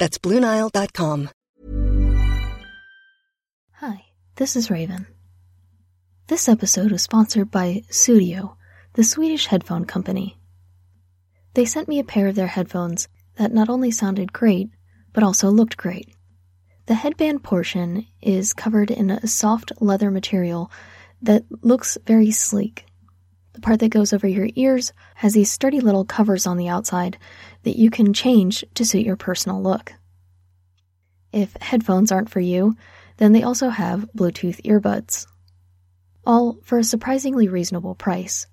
That's BlueNile.com. Hi, this is Raven. This episode was sponsored by Sudio, the Swedish headphone company. They sent me a pair of their headphones that not only sounded great, but also looked great. The headband portion is covered in a soft leather material that looks very sleek. The part that goes over your ears has these sturdy little covers on the outside that you can change to suit your personal look. If headphones aren't for you, then they also have Bluetooth earbuds. All for a surprisingly reasonable price.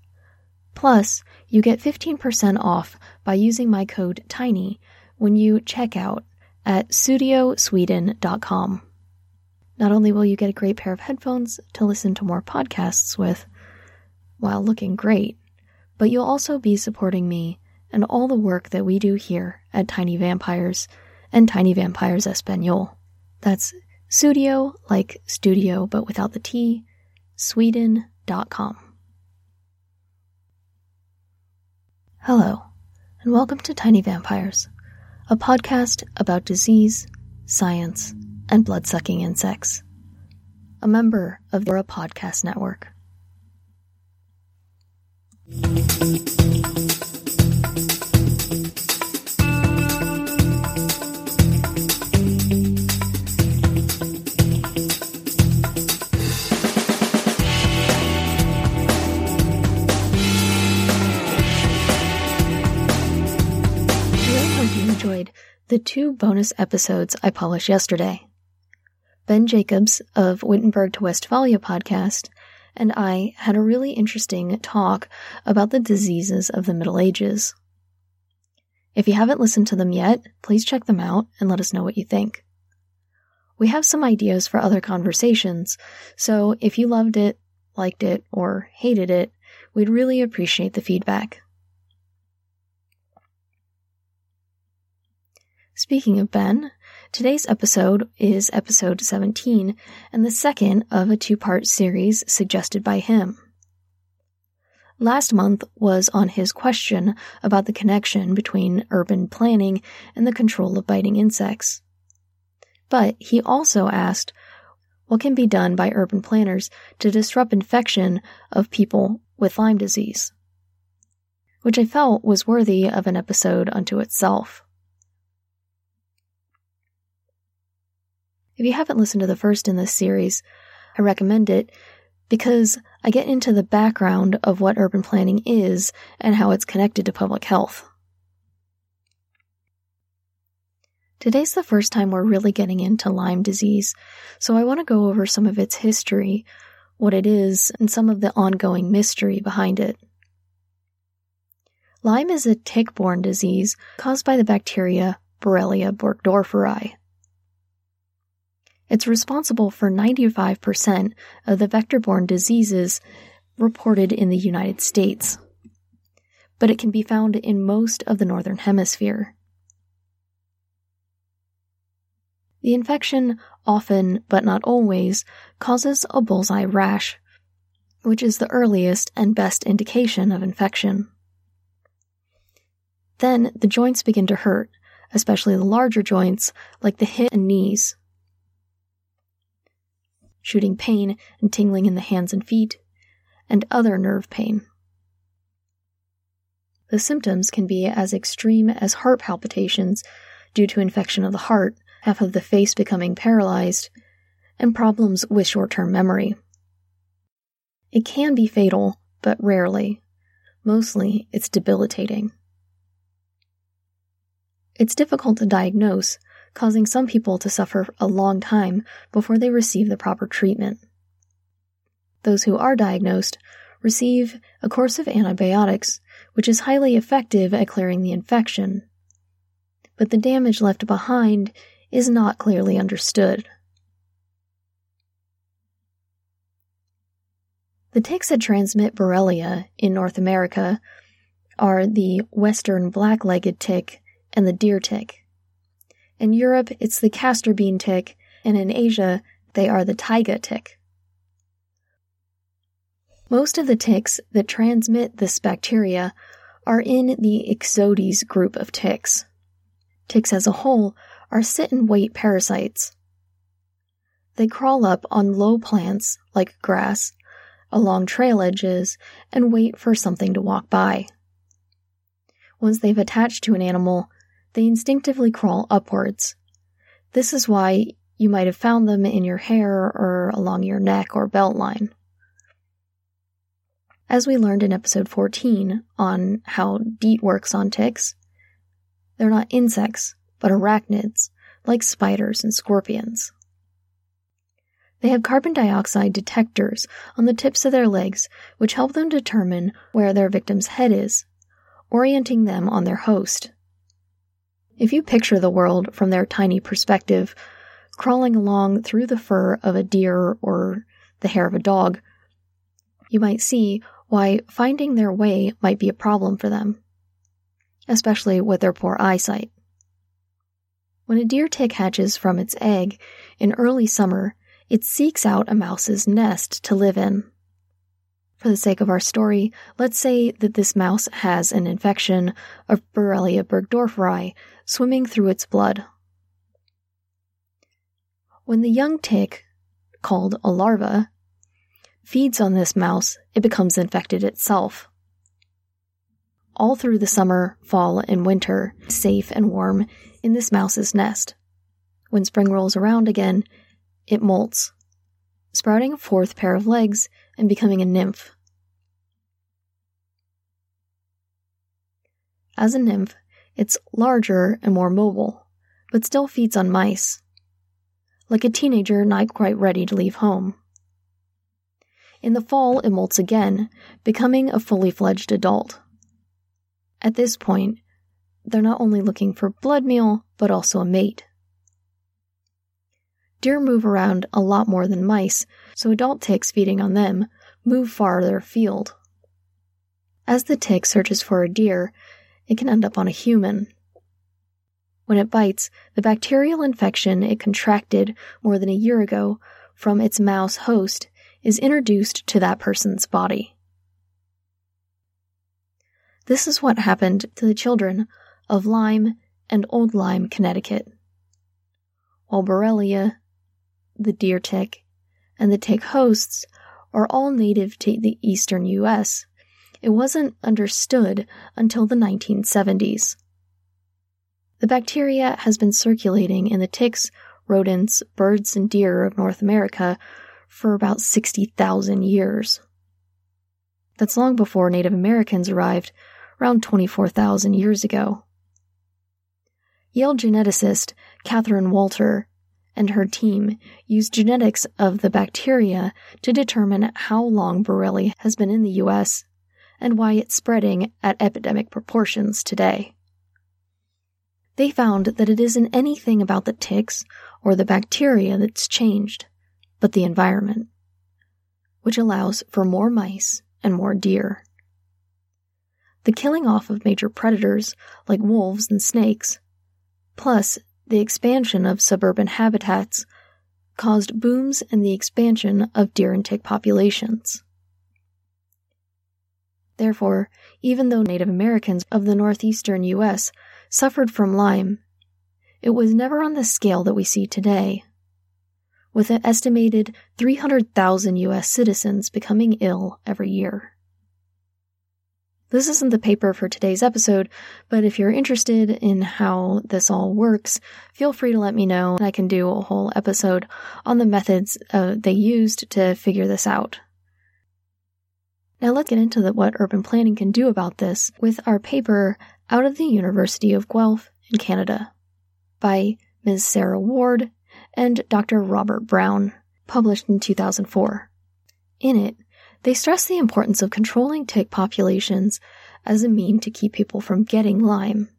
Plus, you get 15% off by using my code TINY when you check out at sudiosweden.com. Not only will you get a great pair of headphones to listen to more podcasts with while looking great, but you'll also be supporting me and all the work that we do here at Tiny Vampires and Tiny Vampires Espanol. That's sudio, like studio, but without the T, sweden.com. Hello, and welcome to Tiny Vampires, a podcast about disease, science, and blood sucking insects. A member of the Podcast Network. really hope you enjoyed the two bonus episodes I published yesterday. Ben Jacobs of Wittenberg to Westphalia podcast and I had a really interesting talk about the diseases of the Middle Ages. If you haven't listened to them yet, please check them out and let us know what you think. We have some ideas for other conversations, so if you loved it, liked it, or hated it, we'd really appreciate the feedback. Speaking of Ben, today's episode is episode 17 and the second of a two part series suggested by him. Last month was on his question about the connection between urban planning and the control of biting insects. But he also asked what can be done by urban planners to disrupt infection of people with Lyme disease, which I felt was worthy of an episode unto itself. If you haven't listened to the first in this series, I recommend it because I get into the background of what urban planning is and how it's connected to public health. Today's the first time we're really getting into Lyme disease, so I want to go over some of its history, what it is, and some of the ongoing mystery behind it. Lyme is a tick borne disease caused by the bacteria Borrelia burgdorferi. It's responsible for 95% of the vector borne diseases reported in the United States, but it can be found in most of the Northern Hemisphere. The infection often, but not always, causes a bullseye rash, which is the earliest and best indication of infection. Then the joints begin to hurt, especially the larger joints like the hip and knees shooting pain and tingling in the hands and feet, and other nerve pain. The symptoms can be as extreme as heart palpitations due to infection of the heart, half of the face becoming paralyzed, and problems with short term memory. It can be fatal, but rarely. Mostly, it's debilitating. It's difficult to diagnose, causing some people to suffer a long time before they receive the proper treatment. Those who are diagnosed receive a course of antibiotics, which is highly effective at clearing the infection. But the damage left behind is not clearly understood. The ticks that transmit Borrelia in North America are the western black legged tick and the deer tick. In Europe, it's the castor bean tick, and in Asia, they are the taiga tick. Most of the ticks that transmit this bacteria are in the Ixodes group of ticks. Ticks as a whole are sit and wait parasites. They crawl up on low plants, like grass, along trail edges, and wait for something to walk by. Once they've attached to an animal, they instinctively crawl upwards. This is why you might have found them in your hair or along your neck or belt line. As we learned in episode 14 on how DEET works on ticks, they're not insects, but arachnids, like spiders and scorpions. They have carbon dioxide detectors on the tips of their legs, which help them determine where their victim's head is, orienting them on their host. If you picture the world from their tiny perspective, crawling along through the fur of a deer or the hair of a dog, you might see why finding their way might be a problem for them, especially with their poor eyesight. When a deer tick hatches from its egg in early summer, it seeks out a mouse's nest to live in. For the sake of our story, let's say that this mouse has an infection of Borrelia burgdorferi swimming through its blood. When the young tick, called a larva, feeds on this mouse, it becomes infected itself. All through the summer, fall, and winter, safe and warm in this mouse's nest. When spring rolls around again, it molts, sprouting a fourth pair of legs and becoming a nymph. As a nymph, it's larger and more mobile, but still feeds on mice. Like a teenager not quite ready to leave home. In the fall, it molts again, becoming a fully fledged adult. At this point, they're not only looking for blood meal, but also a mate. Deer move around a lot more than mice, so adult ticks feeding on them move farther afield. As the tick searches for a deer, it can end up on a human. When it bites, the bacterial infection it contracted more than a year ago from its mouse host is introduced to that person's body. This is what happened to the children of Lyme and Old Lyme, Connecticut. While Borrelia, the deer tick, and the tick hosts are all native to the eastern U.S., it wasn't understood until the 1970s. The bacteria has been circulating in the ticks, rodents, birds, and deer of North America for about 60,000 years. That's long before Native Americans arrived, around 24,000 years ago. Yale geneticist Katharine Walter and her team used genetics of the bacteria to determine how long Borrelia has been in the U.S. and why it's spreading at epidemic proportions today. They found that it isn't anything about the ticks or the bacteria that's changed, but the environment, which allows for more mice and more deer. The killing off of major predators like wolves and snakes, plus the expansion of suburban habitats caused booms in the expansion of deer and tick populations. Therefore, even though Native Americans of the northeastern U.S. suffered from Lyme, it was never on the scale that we see today. With an estimated 300,000 U.S. citizens becoming ill every year. This isn't the paper for today's episode, but if you're interested in how this all works, feel free to let me know. I can do a whole episode on the methods uh, they used to figure this out. Now let's get into the, what urban planning can do about this with our paper out of the University of Guelph in Canada by Ms. Sarah Ward and Dr. Robert Brown, published in 2004. In it, they stress the importance of controlling tick populations as a mean to keep people from getting Lyme.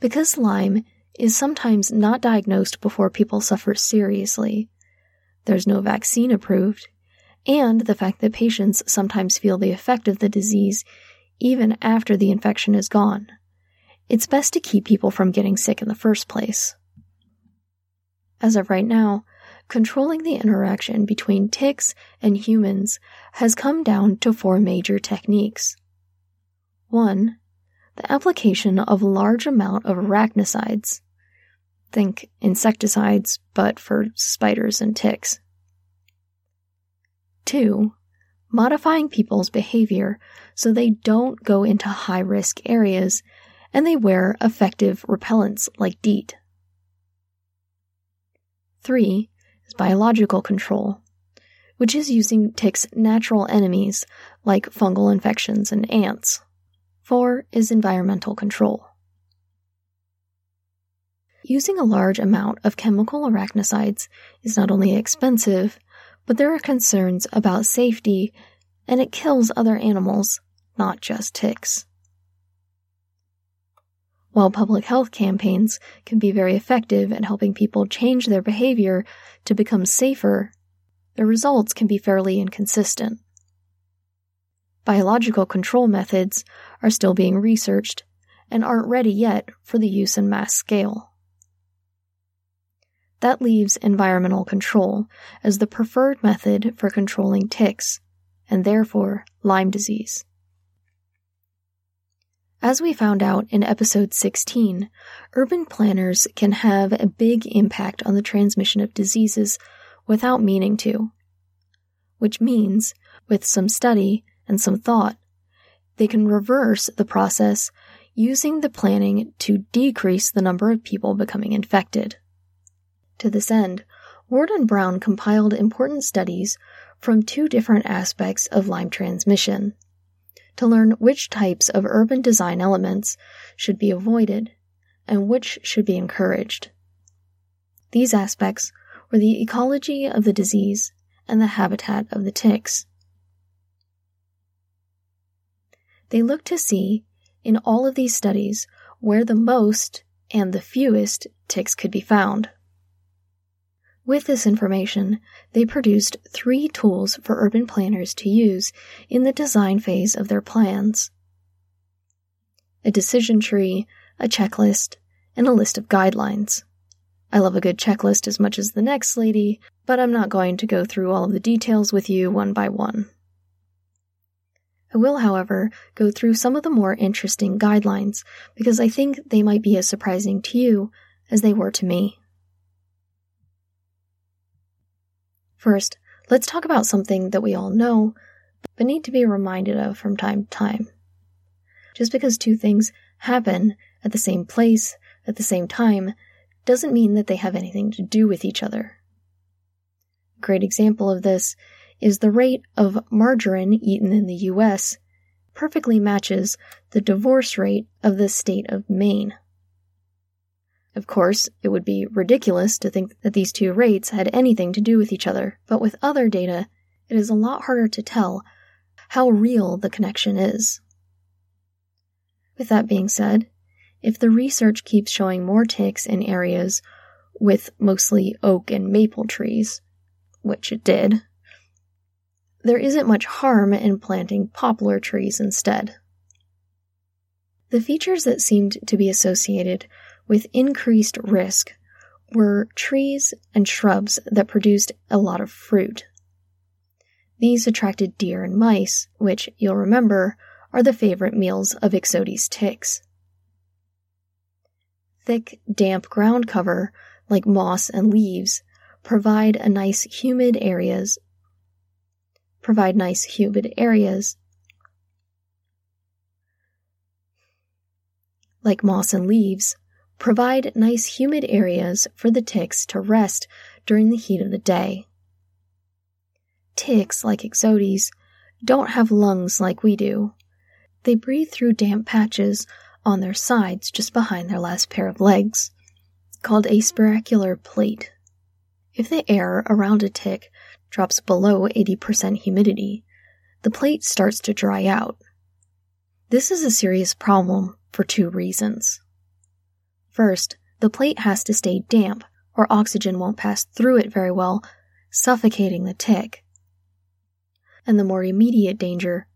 Because Lyme is sometimes not diagnosed before people suffer seriously, there's no vaccine approved, and the fact that patients sometimes feel the effect of the disease even after the infection is gone. It's best to keep people from getting sick in the first place. As of right now, controlling the interaction between ticks and humans has come down to four major techniques. 1. The application of large amount of arachnicides. Think insecticides, but for spiders and ticks. 2. Modifying people's behavior so they don't go into high risk areas and they wear effective repellents like DEET. 3 is biological control, which is using ticks' natural enemies like fungal infections and ants. 4 is environmental control. Using a large amount of chemical arachnicides is not only expensive, but there are concerns about safety and it kills other animals, not just ticks. While public health campaigns can be very effective at helping people change their behavior to become safer, the results can be fairly inconsistent. Biological control methods are still being researched and aren't ready yet for the use in mass scale. That leaves environmental control as the preferred method for controlling ticks, and therefore Lyme disease. As we found out in episode 16, urban planners can have a big impact on the transmission of diseases without meaning to. Which means, with some study and some thought, they can reverse the process using the planning to decrease the number of people becoming infected. To this end, Ward and Brown compiled important studies from two different aspects of Lyme transmission to learn which types of urban design elements should be avoided and which should be encouraged. These aspects were the ecology of the disease and the habitat of the ticks. They looked to see, in all of these studies, where the most and the fewest ticks could be found. With this information, they produced three tools for urban planners to use in the design phase of their plans a decision tree, a checklist, and a list of guidelines. I love a good checklist as much as the next lady, but I'm not going to go through all of the details with you one by one. I will, however, go through some of the more interesting guidelines because I think they might be as surprising to you as they were to me. First, let's talk about something that we all know, but need to be reminded of from time to time. Just because two things happen at the same place, at the same time, doesn't mean that they have anything to do with each other. A great example of this is the rate of margarine eaten in the US perfectly matches the divorce rate of the state of Maine. Of course, it would be ridiculous to think that these two rates had anything to do with each other, but with other data, it is a lot harder to tell how real the connection is. With that being said, if the research keeps showing more ticks in areas with mostly oak and maple trees, which it did, there isn't much harm in planting poplar trees instead. The features that seemed to be associated with increased risk were trees and shrubs that produced a lot of fruit. These attracted deer and mice, which, you'll remember, are the favorite meals of Ixodes ticks. Thick, damp ground cover, like moss and leaves, provide a nice humid areas provide nice humid areas like moss and leaves, provide nice humid areas for the ticks to rest during the heat of the day. Ticks, like Ixodes, don't have lungs like we do. They breathe through damp patches on their sides just behind their last pair of legs, called a spiracular plate. If the air around a tick drops below 80% humidity, the plate starts to dry out. This is a serious problem for two reasons. First, the plate has to stay damp or oxygen won't pass through it very well, suffocating the tick. And the more immediate danger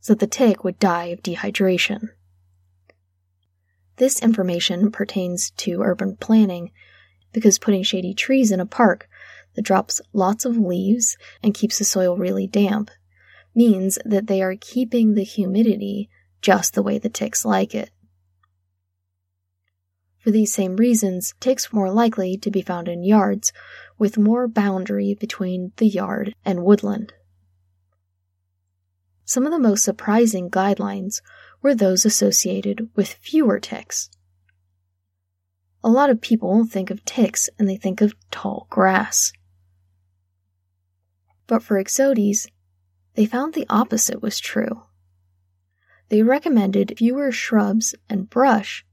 is that the tick would die of dehydration. This information pertains to urban planning because putting shady trees in a park that drops lots of leaves and keeps the soil really damp means that they are keeping the humidity just the way the ticks like it. For these same reasons, ticks were more likely to be found in yards with more boundary between the yard and woodland. Some of the most surprising guidelines were those associated with fewer ticks. A lot of people think of ticks and they think of tall grass. But for Ixodes, they found the opposite was true. They recommended fewer shrubs and brush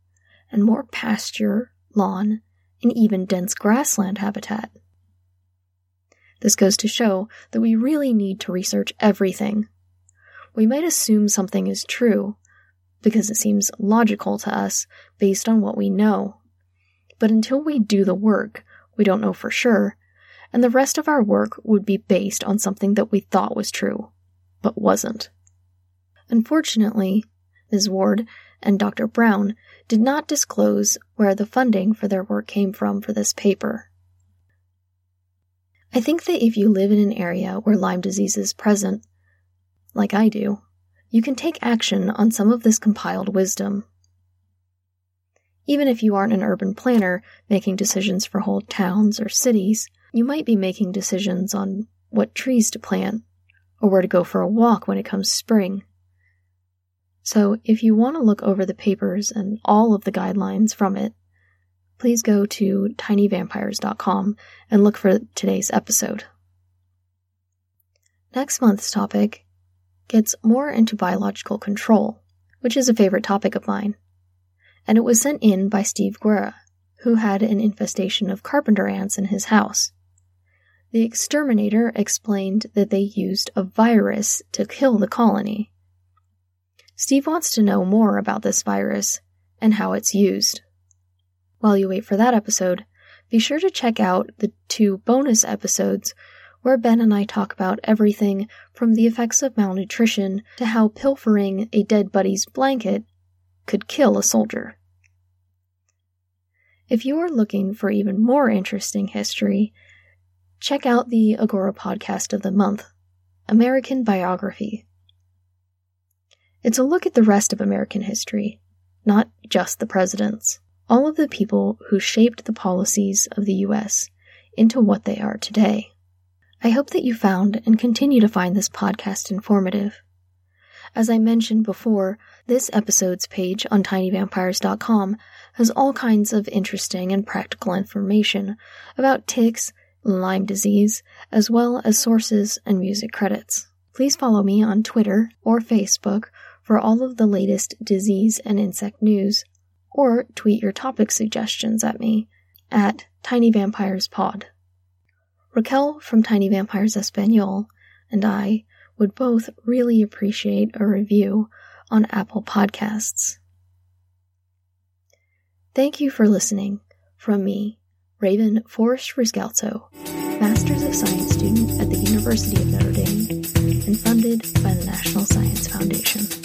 and more pasture, lawn, and even dense grassland habitat. This goes to show that we really need to research everything. We might assume something is true because it seems logical to us based on what we know. But until we do the work, we don't know for sure, and the rest of our work would be based on something that we thought was true, but wasn't. Unfortunately, Ms. Ward and Dr. Brown did not disclose where the funding for their work came from for this paper. I think that if you live in an area where Lyme disease is present, like I do, you can take action on some of this compiled wisdom. Even if you aren't an urban planner making decisions for whole towns or cities, you might be making decisions on what trees to plant or where to go for a walk when it comes spring. So, if you want to look over the papers and all of the guidelines from it, please go to tinyvampires.com and look for today's episode. Next month's topic gets more into biological control, which is a favorite topic of mine. And it was sent in by Steve Guerra, who had an infestation of carpenter ants in his house. The exterminator explained that they used a virus to kill the colony. Steve wants to know more about this virus and how it's used. While you wait for that episode, be sure to check out the two bonus episodes where Ben and I talk about everything from the effects of malnutrition to how pilfering a dead buddy's blanket could kill a soldier. If you are looking for even more interesting history, check out the Agora podcast of the month, American Biography. It's a look at the rest of American history, not just the presidents, all of the people who shaped the policies of the U.S. into what they are today. I hope that you found and continue to find this podcast informative. As I mentioned before, this episode's page on tinyvampires.com has all kinds of interesting and practical information about ticks, Lyme disease, as well as sources and music credits. Please follow me on Twitter or Facebook for all of the latest disease and insect news, or tweet your topic suggestions at me at tinyvampirespod. Raquel from Tiny Vampires Espanol and I would both really appreciate a review on Apple Podcasts. Thank you for listening from me, Raven Forrest Riscalzo, Masters of Science student at the University of Notre Dame and funded by the National Science Foundation.